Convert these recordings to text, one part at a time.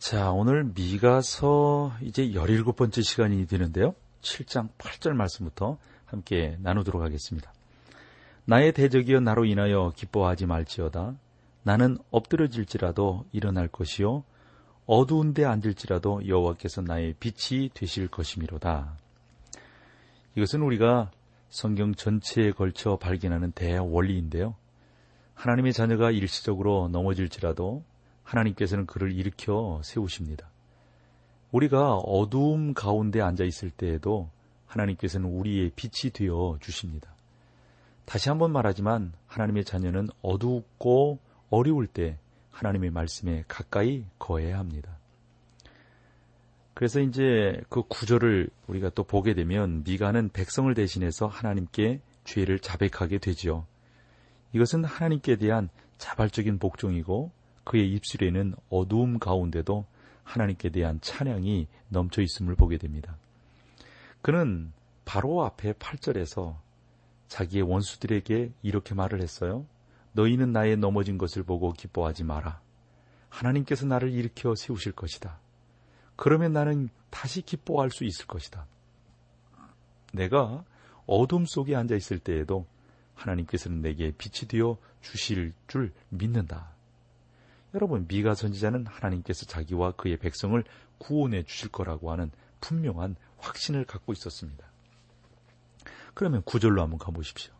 자, 오늘 미가서 이제 17번째 시간이 되는데요. 7장 8절 말씀부터 함께 나누도록 하겠습니다. 나의 대적이여 나로 인하여 기뻐하지 말지어다. 나는 엎드러질지라도 일어날 것이요 어두운 데 앉을지라도 여호와께서 나의 빛이 되실 것이미로다. 이것은 우리가 성경 전체에 걸쳐 발견하는 대원리인데요. 하나님의 자녀가 일시적으로 넘어질지라도 하나님께서는 그를 일으켜 세우십니다. 우리가 어두움 가운데 앉아 있을 때에도 하나님께서는 우리의 빛이 되어 주십니다. 다시 한번 말하지만 하나님의 자녀는 어두웠고 어려울 때 하나님의 말씀에 가까이 거해야 합니다. 그래서 이제 그 구절을 우리가 또 보게 되면 미가는 백성을 대신해서 하나님께 죄를 자백하게 되지요. 이것은 하나님께 대한 자발적인 복종이고 그의 입술에는 어두움 가운데도 하나님께 대한 찬양이 넘쳐 있음을 보게 됩니다. 그는 바로 앞에 8절에서 자기의 원수들에게 이렇게 말을 했어요. 너희는 나의 넘어진 것을 보고 기뻐하지 마라. 하나님께서 나를 일으켜 세우실 것이다. 그러면 나는 다시 기뻐할 수 있을 것이다. 내가 어둠 속에 앉아 있을 때에도 하나님께서는 내게 빛이 되어 주실 줄 믿는다. 여러분, 미가 선지자는 하나님께서 자기와 그의 백성을 구원해 주실 거라고 하는 분명한 확신을 갖고 있었습니다. 그러면 구절로 한번 가보십시오.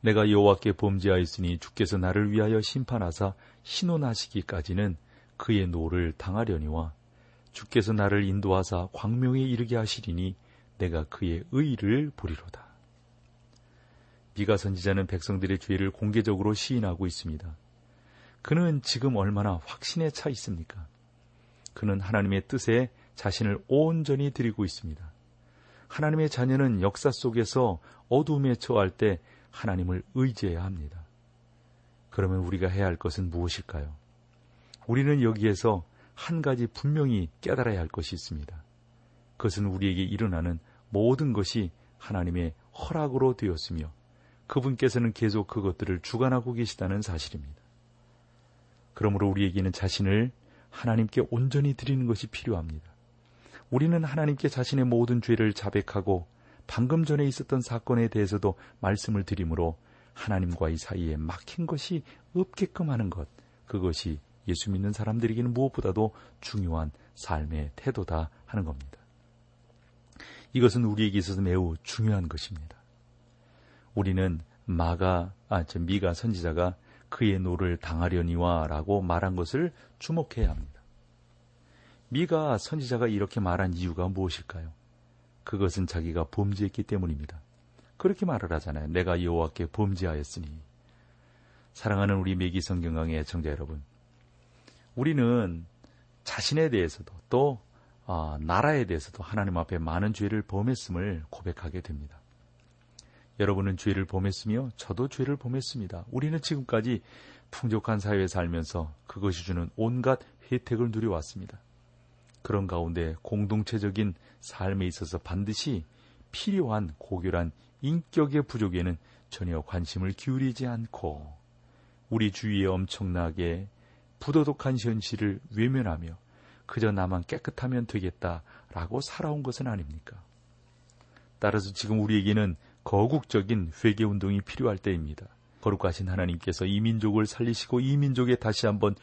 내가 여호와께 범죄하였으니 주께서 나를 위하여 심판하사 신원하시기까지는 그의 노를 당하려니와 주께서 나를 인도하사 광명에 이르게 하시리니 내가 그의 의를 보리로다. 미가 선지자는 백성들의 죄를 공개적으로 시인하고 있습니다. 그는 지금 얼마나 확신에 차 있습니까? 그는 하나님의 뜻에 자신을 온전히 드리고 있습니다. 하나님의 자녀는 역사 속에서 어둠에 처할 때 하나님을 의지해야 합니다. 그러면 우리가 해야 할 것은 무엇일까요? 우리는 여기에서 한 가지 분명히 깨달아야 할 것이 있습니다. 그것은 우리에게 일어나는 모든 것이 하나님의 허락으로 되었으며 그분께서는 계속 그것들을 주관하고 계시다는 사실입니다. 그러므로 우리에게는 자신을 하나님께 온전히 드리는 것이 필요합니다. 우리는 하나님께 자신의 모든 죄를 자백하고 방금 전에 있었던 사건에 대해서도 말씀을 드리므로 하나님과의 사이에 막힌 것이 없게끔 하는 것, 그것이 예수 믿는 사람들에게는 무엇보다도 중요한 삶의 태도다 하는 겁니다. 이것은 우리에게 있어서 매우 중요한 것입니다. 우리는 마가, 아, 저 미가 선지자가 그의 노를 당하려니와 라고 말한 것을 주목해야 합니다. 미가 선지자가 이렇게 말한 이유가 무엇일까요? 그것은 자기가 범죄했기 때문입니다. 그렇게 말을 하잖아요. 내가 여호와께 범죄하였으니. 사랑하는 우리 매기 성경강의 청자 여러분. 우리는 자신에 대해서도 또 어, 나라에 대해서도 하나님 앞에 많은 죄를 범했음을 고백하게 됩니다. 여러분은 죄를 범했으며 저도 죄를 범했습니다. 우리는 지금까지 풍족한 사회에 살면서 그것이 주는 온갖 혜택을 누려왔습니다. 그런 가운데 공동체적인 삶에 있어서 반드시 필요한 고결한 인격의 부족에는 전혀 관심을 기울이지 않고 우리 주위에 엄청나게 부도덕한 현실을 외면하며 그저 나만 깨끗하면 되겠다라고 살아온 것은 아닙니까? 따라서 지금 우리에게는 거국적인 회개 운동이 필요할 때입니다. 거룩하신 하나님께서 이 민족을 살리시고 이 민족에 다시 한번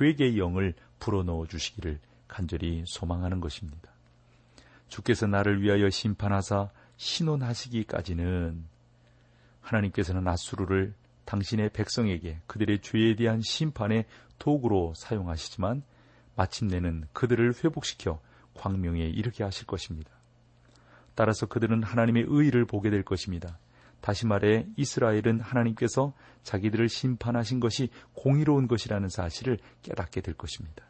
회개의 영을 불어넣어 주시기를 간절히 소망하는 것입니다. 주께서 나를 위하여 심판하사 신원하시기까지는 하나님께서는 아수르를 당신의 백성에게 그들의 죄에 대한 심판의 도구로 사용하시지만 마침내는 그들을 회복시켜 광명에 이르게 하실 것입니다. 따라서 그들은 하나님의 의의를 보게 될 것입니다. 다시 말해 이스라엘은 하나님께서 자기들을 심판하신 것이 공의로운 것이라는 사실을 깨닫게 될 것입니다.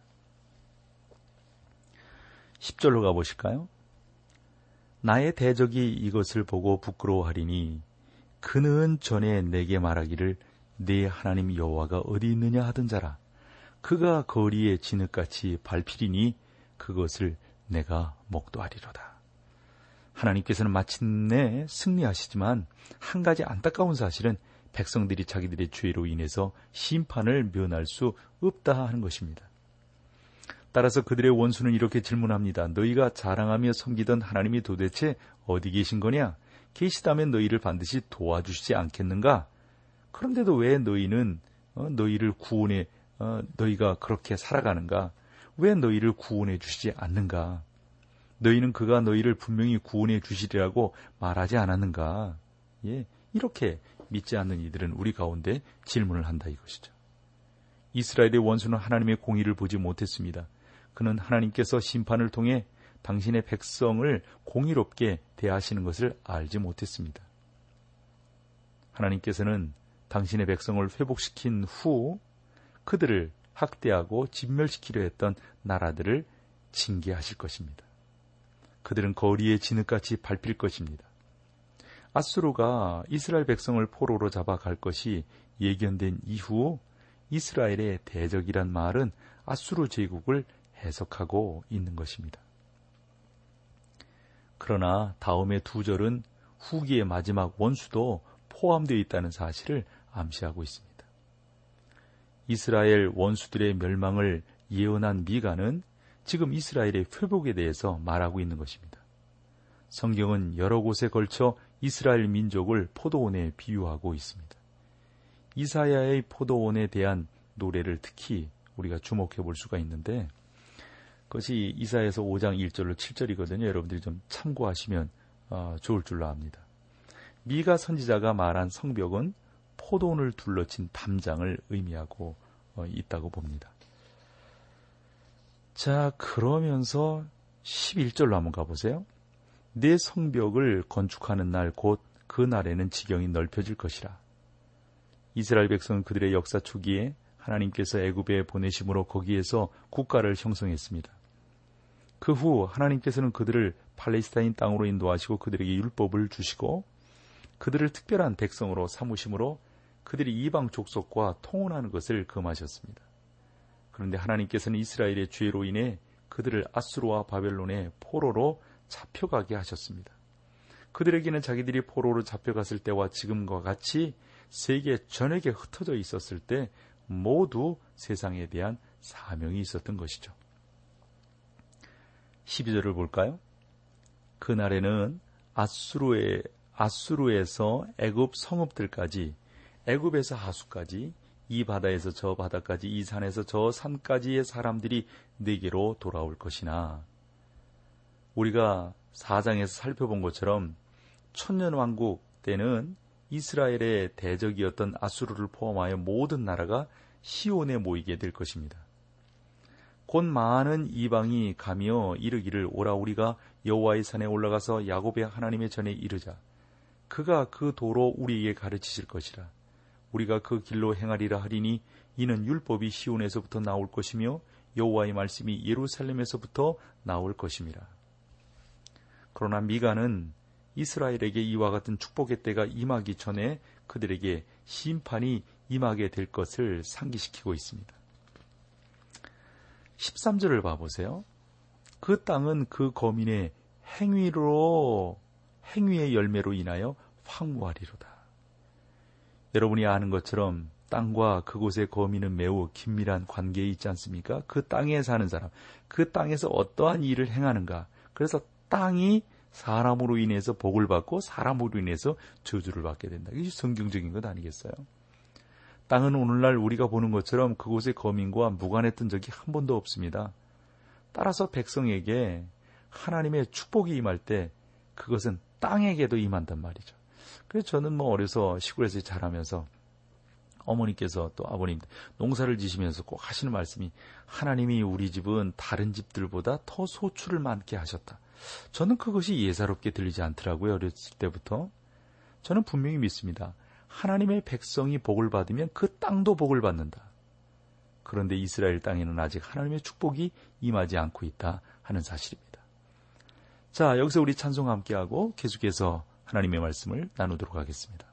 10절로 가보실까요? 나의 대적이 이것을 보고 부끄러워하리니 그는 전에 내게 말하기를 내 하나님 여호와가 어디 있느냐 하던 자라 그가 거리에 진흙같이 밟히리니 그것을 내가 목도하리로다. 하나님께서는 마침내 승리하시지만 한 가지 안타까운 사실은 백성들이 자기들의 죄로 인해서 심판을 면할 수 없다 하는 것입니다. 따라서 그들의 원수는 이렇게 질문합니다. 너희가 자랑하며 섬기던 하나님이 도대체 어디 계신 거냐? 계시다면 너희를 반드시 도와주시지 않겠는가? 그런데도 왜 너희는 어, 너희를 구원해 어, 너희가 그렇게 살아가는가? 왜 너희를 구원해 주시지 않는가? 너희는 그가 너희를 분명히 구원해 주시리라고 말하지 않았는가? 예, 이렇게 믿지 않는 이들은 우리 가운데 질문을 한다 이것이죠. 이스라엘의 원수는 하나님의 공의를 보지 못했습니다. 그는 하나님께서 심판을 통해 당신의 백성을 공의롭게 대하시는 것을 알지 못했습니다. 하나님께서는 당신의 백성을 회복시킨 후 그들을 학대하고 진멸시키려 했던 나라들을 징계하실 것입니다. 그들은 거리에 진흙같이 밟힐 것입니다. 아수르가 이스라엘 백성을 포로로 잡아갈 것이 예견된 이후 이스라엘의 대적이란 말은 아수르 제국을 해석하고 있는 것입니다. 그러나 다음의 두 절은 후기의 마지막 원수도 포함되어 있다는 사실을 암시하고 있습니다. 이스라엘 원수들의 멸망을 예언한 미가는 지금 이스라엘의 회복에 대해서 말하고 있는 것입니다. 성경은 여러 곳에 걸쳐 이스라엘 민족을 포도원에 비유하고 있습니다. 이사야의 포도원에 대한 노래를 특히 우리가 주목해 볼 수가 있는데 그것이 이사에서 5장 1절로 7절이거든요. 여러분들이 좀 참고하시면 어, 좋을 줄로 압니다. 미가 선지자가 말한 성벽은 포도원을 둘러친 담장을 의미하고 어, 있다고 봅니다. 자, 그러면서 11절로 한번 가보세요. 내 성벽을 건축하는 날 곧 그 날에는 지경이 넓혀질 것이라. 이스라엘 백성은 그들의 역사 초기에 하나님께서 애굽에 보내심으로 거기에서 국가를 형성했습니다. 그 후 하나님께서는 그들을 팔레스타인 땅으로 인도하시고 그들에게 율법을 주시고 그들을 특별한 백성으로 삼으심으로 그들이 이방 족속과 통혼하는 것을 금하셨습니다. 그런데 하나님께서는 이스라엘의 죄로 인해 그들을 아수르와 바벨론의 포로로 잡혀가게 하셨습니다. 그들에게는 자기들이 포로로 잡혀갔을 때와 지금과 같이 세계 전역에 흩어져 있었을 때 모두 세상에 대한 사명이 있었던 것이죠. 12절을 볼까요? 그날에는 아수르에 아수르에서 애굽 성읍들까지 애굽에서 하수까지 이 바다에서 저 바다까지 이 산에서 저 산까지의 사람들이 내게로 돌아올 것이나. 우리가 사장에서 살펴본 것처럼 천년 왕국 때는 이스라엘의 대적이었던 아수르를 포함하여 모든 나라가 시온에 모이게 될 것입니다. 곧 많은 이방이 가며 이르기를 오라 우리가 여호와의 산에 올라가서 야곱의 하나님의 전에 이르자. 그가 그 도로 우리에게 가르치실 것이라 우리가 그 길로 행하리라 하리니 이는 율법이 시온에서부터 나올 것이며 여호와의 말씀이 예루살렘에서부터 나올 것임이라. 그러나 미가는 이스라엘에게 이와 같은 축복의 때가 임하기 전에 그들에게 심판이 임하게 될 것을 상기시키고 있습니다. 13절을 봐보세요. 그 땅은 그 거민의 행위로 행위의 열매로 인하여 황무하리로다. 여러분이 아는 것처럼 땅과 그곳의 거민은 매우 긴밀한 관계에 있지 않습니까? 그 땅에 사는 사람, 그 땅에서 어떠한 일을 행하는가. 그래서 땅이 사람으로 인해서 복을 받고 사람으로 인해서 저주를 받게 된다. 이게 성경적인 것 아니겠어요? 땅은 오늘날 우리가 보는 것처럼 그곳의 거민과 무관했던 적이 한 번도 없습니다. 따라서 백성에게 하나님의 축복이 임할 때 그것은 땅에게도 임한단 말이죠. 그래서 저는 뭐 어려서 시골에서 자라면서 어머니께서 또 아버님 농사를 지시면서 꼭 하시는 말씀이 하나님이 우리 집은 다른 집들보다 더 소출을 많게 하셨다. 저는 그것이 예사롭게 들리지 않더라고요. 어렸을 때부터. 저는 분명히 믿습니다. 하나님의 백성이 복을 받으면 그 땅도 복을 받는다. 그런데 이스라엘 땅에는 아직 하나님의 축복이 임하지 않고 있다 하는 사실입니다. 자, 여기서 우리 찬송 함께하고 계속해서 하나님의 말씀을 나누도록 하겠습니다.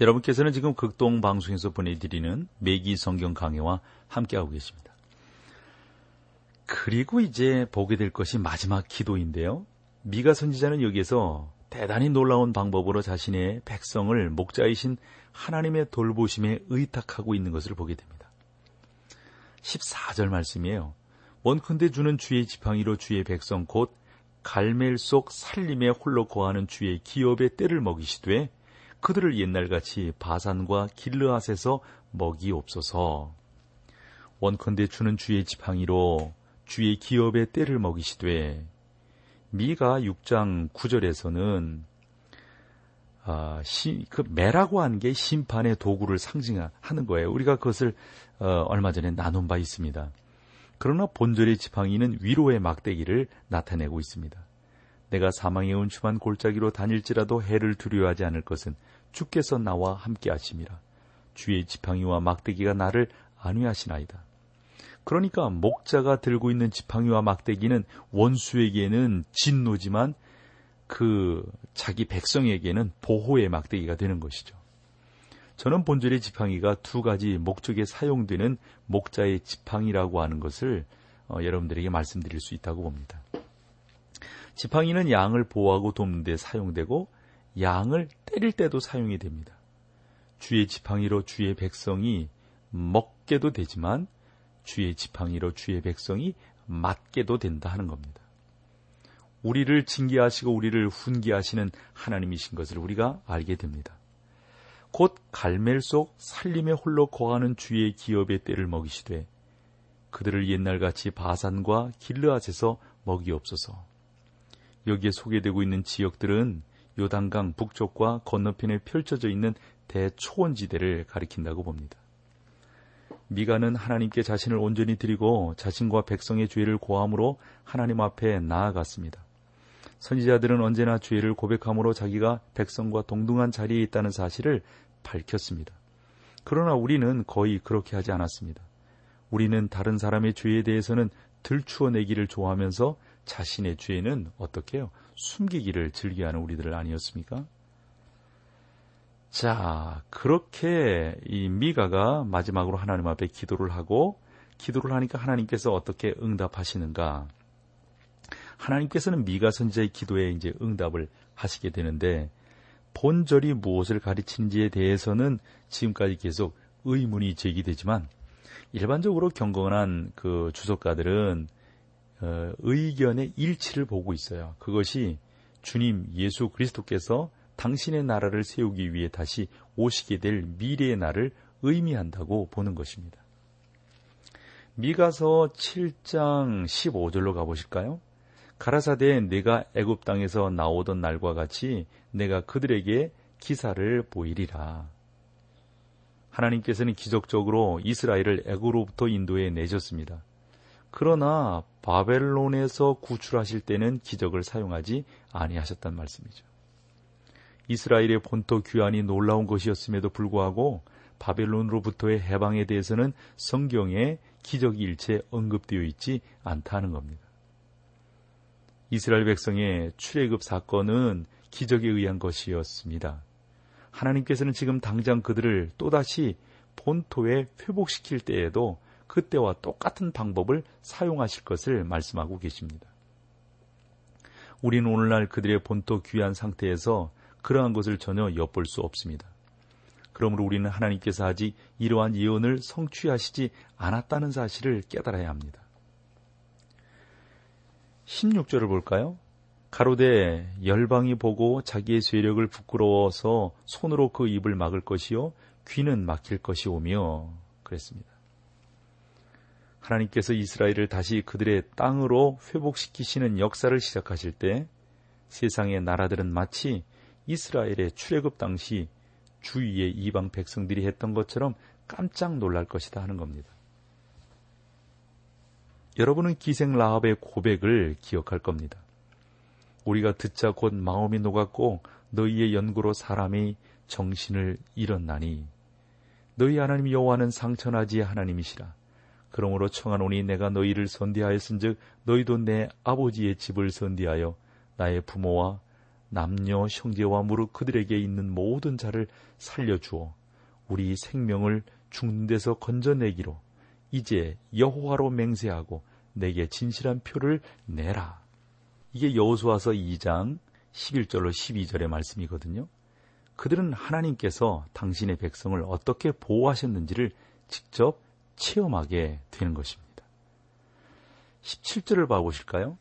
여러분께서는 지금 극동 방송에서 보내드리는 매기 성경 강해와 함께하고 계십니다. 그리고 이제 보게 될 것이 마지막 기도인데요. 미가 선지자는 여기에서 대단히 놀라운 방법으로 자신의 백성을 목자이신 하나님의 돌보심에 의탁하고 있는 것을 보게 됩니다. 14절 말씀이에요. 원컨대 주는 주의 지팡이로 주의 백성 곧 갈멜 속 살림에 홀로 거하는 주의 기업의 때를 먹이시되 그들을 옛날같이 바산과 길르앗에서 먹이옵소서. 원컨대 주는 주의 지팡이로 주의 기업의 때를 먹이시되 미가 6장 9절에서는 아, 시, 그 매라고 한 게 심판의 도구를 상징하는 거예요. 우리가 그것을 어, 얼마 전에 나눈 바 있습니다. 그러나 본절의 지팡이는 위로의 막대기를 나타내고 있습니다. 내가 사망에 온춤한 골짜기로 다닐지라도 해를 두려워하지 않을 것은 주께서 나와 함께 하심이라. 주의 지팡이와 막대기가 나를 안위하시나이다. 그러니까 목자가 들고 있는 지팡이와 막대기는 원수에게는 진노지만 그 자기 백성에게는 보호의 막대기가 되는 것이죠. 저는 본절의 지팡이가 두 가지 목적에 사용되는 목자의 지팡이라고 하는 것을 어, 여러분들에게 말씀드릴 수 있다고 봅니다. 지팡이는 양을 보호하고 돕는 데 사용되고 양을 때릴 때도 사용이 됩니다. 주의 지팡이로 주의 백성이 먹게도 되지만 주의 지팡이로 주의 백성이 맞게도 된다 하는 겁니다. 우리를 징계하시고 우리를 훈계하시는 하나님이신 것을 우리가 알게 됩니다. 곧 갈멜 속 살림에 홀로 거하는 주의 기업의 때를 먹이시되 그들을 옛날같이 바산과 길르앗에서 먹이옵소서. 여기에 소개되고 있는 지역들은 요단강 북쪽과 건너편에 펼쳐져 있는 대초원지대를 가리킨다고 봅니다. 미가는 하나님께 자신을 온전히 드리고 자신과 백성의 죄를 고함으로 하나님 앞에 나아갔습니다. 선지자들은 언제나 죄를 고백함으로 자기가 백성과 동등한 자리에 있다는 사실을 밝혔습니다. 그러나 우리는 거의 그렇게 하지 않았습니다. 우리는 다른 사람의 죄에 대해서는 들추어내기를 좋아하면서 자신의 죄는 어떻게 해요? 숨기기를 즐겨하는 우리들 아니었습니까? 자, 그렇게 이 미가가 마지막으로 하나님 앞에 기도를 하고 기도를 하니까 하나님께서 어떻게 응답하시는가? 하나님께서는 미가 선지자의 기도에 이제 응답을 하시게 되는데 본절이 무엇을 가르치는지에 대해서는 지금까지 계속 의문이 제기되지만 일반적으로 경건한 그 주석가들은 어, 의견의 일치를 보고 있어요. 그것이 주님 예수 그리스도께서 당신의 나라를 세우기 위해 다시 오시게 될 미래의 날을 의미한다고 보는 것입니다. 미가서 7장 15절로 가보실까요? 가라사대 내가 애굽 땅에서 나오던 날과 같이 내가 그들에게 기사를 보이리라. 하나님께서는 기적적으로 이스라엘을 애굽로부터 인도에 내셨습니다. 그러나 바벨론에서 구출하실 때는 기적을 사용하지 아니하셨단 말씀이죠. 이스라엘의 본토 귀환이 놀라운 것이었음에도 불구하고 바벨론으로부터의 해방에 대해서는 성경에 기적이 일체 언급되어 있지 않다는 겁니다. 이스라엘 백성의 출애굽 사건은 기적에 의한 것이었습니다. 하나님께서는 지금 당장 그들을 또다시 본토에 회복시킬 때에도 그때와 똑같은 방법을 사용하실 것을 말씀하고 계십니다. 우리는 오늘날 그들의 본토 귀한 상태에서 그러한 것을 전혀 엿볼 수 없습니다. 그러므로 우리는 하나님께서 아직 이러한 예언을 성취하시지 않았다는 사실을 깨달아야 합니다. 16절을 볼까요? 가로되 열방이 보고 자기의 죄력을 부끄러워서 손으로 그 입을 막을 것이요 귀는 막힐 것이오며 그랬습니다. 하나님께서 이스라엘을 다시 그들의 땅으로 회복시키시는 역사를 시작하실 때 세상의 나라들은 마치 이스라엘의 출애굽 당시 주위의 이방 백성들이 했던 것처럼 깜짝 놀랄 것이다 하는 겁니다. 여러분은 기생 라합의 고백을 기억할 겁니다. 우리가 듣자 곧 마음이 녹았고 너희의 연구로 사람이 정신을 잃었나니 너희 하나님 여호와는 상천하지의 하나님이시라. 그러므로 청하노니 내가 너희를 선대하였은즉 너희도 내 아버지의 집을 선대하여 나의 부모와 남녀 형제와 무릇 그들에게 있는 모든 자를 살려주어 우리 생명을 죽는 데서 건져내기로 이제 여호와로 맹세하고 내게 진실한 표를 내라. 이게 여호수아서 2장 11절로 12절의 말씀이거든요. 그들은 하나님께서 당신의 백성을 어떻게 보호하셨는지를 직접 체험하게 되는 것입니다. 17절을 봐보실까요?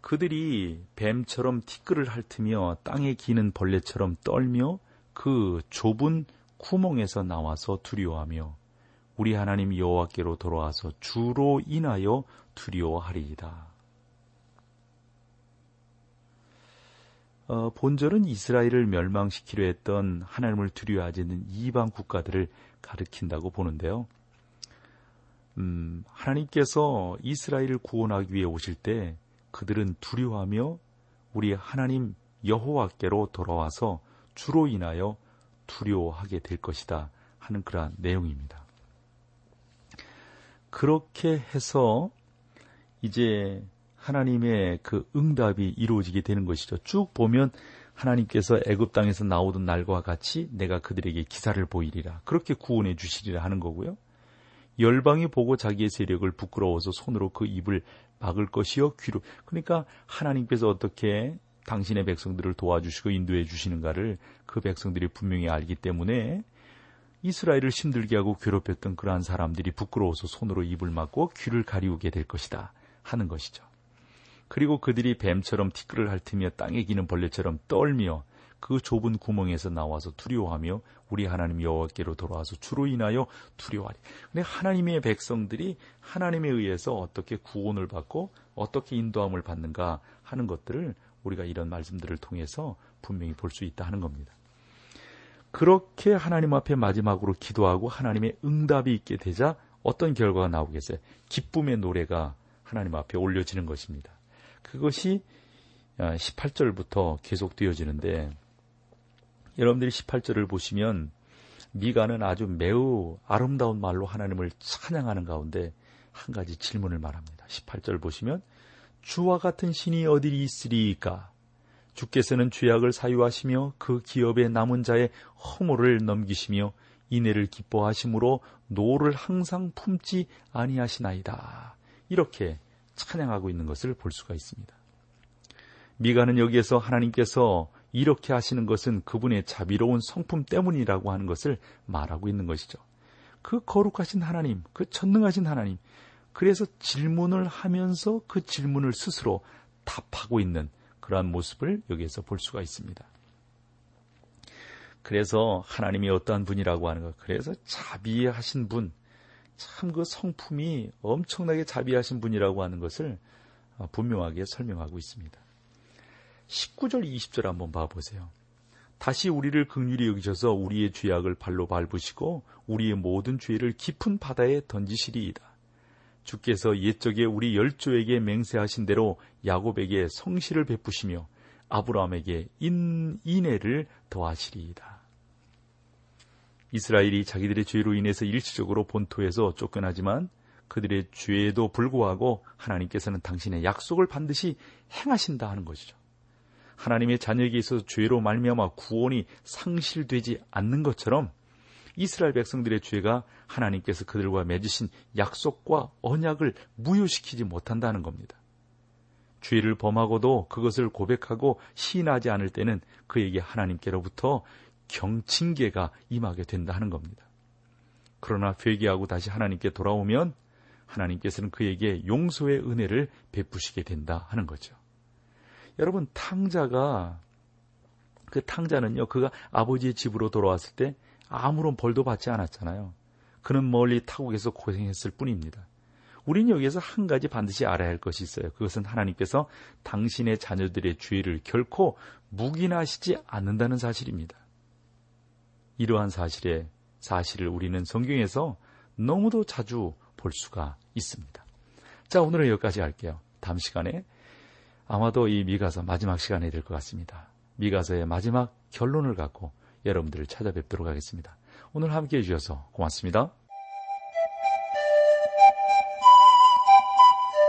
그들이 뱀처럼 티끌을 핥으며 땅에 기는 벌레처럼 떨며 그 좁은 구멍에서 나와서 두려워하며 우리 하나님 여호와께로 돌아와서 주로 인하여 두려워하리이다. 어, 본절은 이스라엘을 멸망시키려 했던 하나님을 두려워하지 않는 이방 국가들을 가리킨다고 보는데요. 음, 하나님께서 이스라엘을 구원하기 위해 오실 때 그들은 두려워하며 우리 하나님 여호와께로 돌아와서 주로 인하여 두려워하게 될 것이다 하는 그러한 내용입니다. 그렇게 해서 이제 하나님의 그 응답이 이루어지게 되는 것이죠. 쭉 보면 하나님께서 애굽 땅에서 나오던 날과 같이 내가 그들에게 기사를 보이리라. 그렇게 구원해 주시리라 하는 거고요. 열방이 보고 자기의 세력을 부끄러워서 손으로 그 입을 막을 것이요 귀로. 그러니까 하나님께서 어떻게 당신의 백성들을 도와주시고 인도해 주시는가를 그 백성들이 분명히 알기 때문에 이스라엘을 힘들게 하고 괴롭혔던 그러한 사람들이 부끄러워서 손으로 입을 막고 귀를 가리우게 될 것이다 하는 것이죠. 그리고 그들이 뱀처럼 티끌을 핥으며 땅에 기는 벌레처럼 떨며 그 좁은 구멍에서 나와서 두려워하며 우리 하나님 여호와께로 돌아와서 주로 인하여 두려워하리. 근데 하나님의 백성들이 하나님에 의해서 어떻게 구원을 받고 어떻게 인도함을 받는가 하는 것들을 우리가 이런 말씀들을 통해서 분명히 볼 수 있다 하는 겁니다. 그렇게 하나님 앞에 마지막으로 기도하고 하나님의 응답이 있게 되자 어떤 결과가 나오겠어요? 기쁨의 노래가 하나님 앞에 올려지는 것입니다. 그것이 18절부터 계속 되어지는데 여러분들이 18절을 보시면 미가는 아주 매우 아름다운 말로 하나님을 찬양하는 가운데 한 가지 질문을 말합니다. 18절 보시면 주와 같은 신이 어디 있으리까? 주께서는 죄악을 사유하시며 그 기업의 남은 자의 허물을 넘기시며 인애를 기뻐하심으로 노를 항상 품지 아니하시나이다. 이렇게 찬양하고 있는 것을 볼 수가 있습니다. 미가는 여기에서 하나님께서 이렇게 하시는 것은 그분의 자비로운 성품 때문이라고 하는 것을 말하고 있는 것이죠. 그 거룩하신 하나님, 그 전능하신 하나님, 그래서 질문을 하면서 그 질문을 스스로 답하고 있는 그러한 모습을 여기에서 볼 수가 있습니다. 그래서 하나님이 어떠한 분이라고 하는 것, 그래서 자비하신 분, 참 그 성품이 엄청나게 자비하신 분이라고 하는 것을 분명하게 설명하고 있습니다. 19절 20절 한번 봐보세요. 다시 우리를 극률히 여기셔서 우리의 죄악을 발로 밟으시고 우리의 모든 죄를 깊은 바다에 던지시리이다. 주께서 옛적에 우리 열조에게 맹세하신 대로 야곱에게 성실을 베푸시며 아브라함에게 인, 인애를 더하시리이다. 이스라엘이 자기들의 죄로 인해서 일시적으로 본토에서 쫓겨나지만 그들의 죄에도 불구하고 하나님께서는 당신의 약속을 반드시 행하신다 하는 것이죠. 하나님의 자녀에게 있어서 죄로 말미암아 구원이 상실되지 않는 것처럼 이스라엘 백성들의 죄가 하나님께서 그들과 맺으신 약속과 언약을 무효시키지 못한다는 겁니다. 죄를 범하고도 그것을 고백하고 시인하지 않을 때는 그에게 하나님께로부터 경징계가 임하게 된다 는 겁니다. 그러나 회개하고 다시 하나님께 돌아오면 하나님께서는 그에게 용서의 은혜를 베푸시게 된다 하는 거죠. 여러분 탕자가 그 탕자는요 그가 아버지의 집으로 돌아왔을 때 아무런 벌도 받지 않았잖아요. 그는 멀리 타국에서 고생했을 뿐입니다. 우린 여기에서 한 가지 반드시 알아야 할 것이 있어요. 그것은 하나님께서 당신의 자녀들의 죄를 결코 묵인하시지 않는다는 사실입니다. 이러한 사실에 사실을 우리는 성경에서 너무도 자주 볼 수가 있습니다. 자, 오늘은 여기까지 할게요. 다음 시간에 아마도 이 미가서 마지막 시간이 될 것 같습니다. 미가서의 마지막 결론을 갖고 여러분들을 찾아뵙도록 하겠습니다. 오늘 함께 해주셔서 고맙습니다.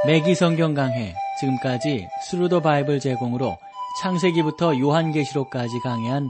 맥기 성경 강해 지금까지 Thru the Bible 제공으로 창세기부터 요한계시록까지 강해한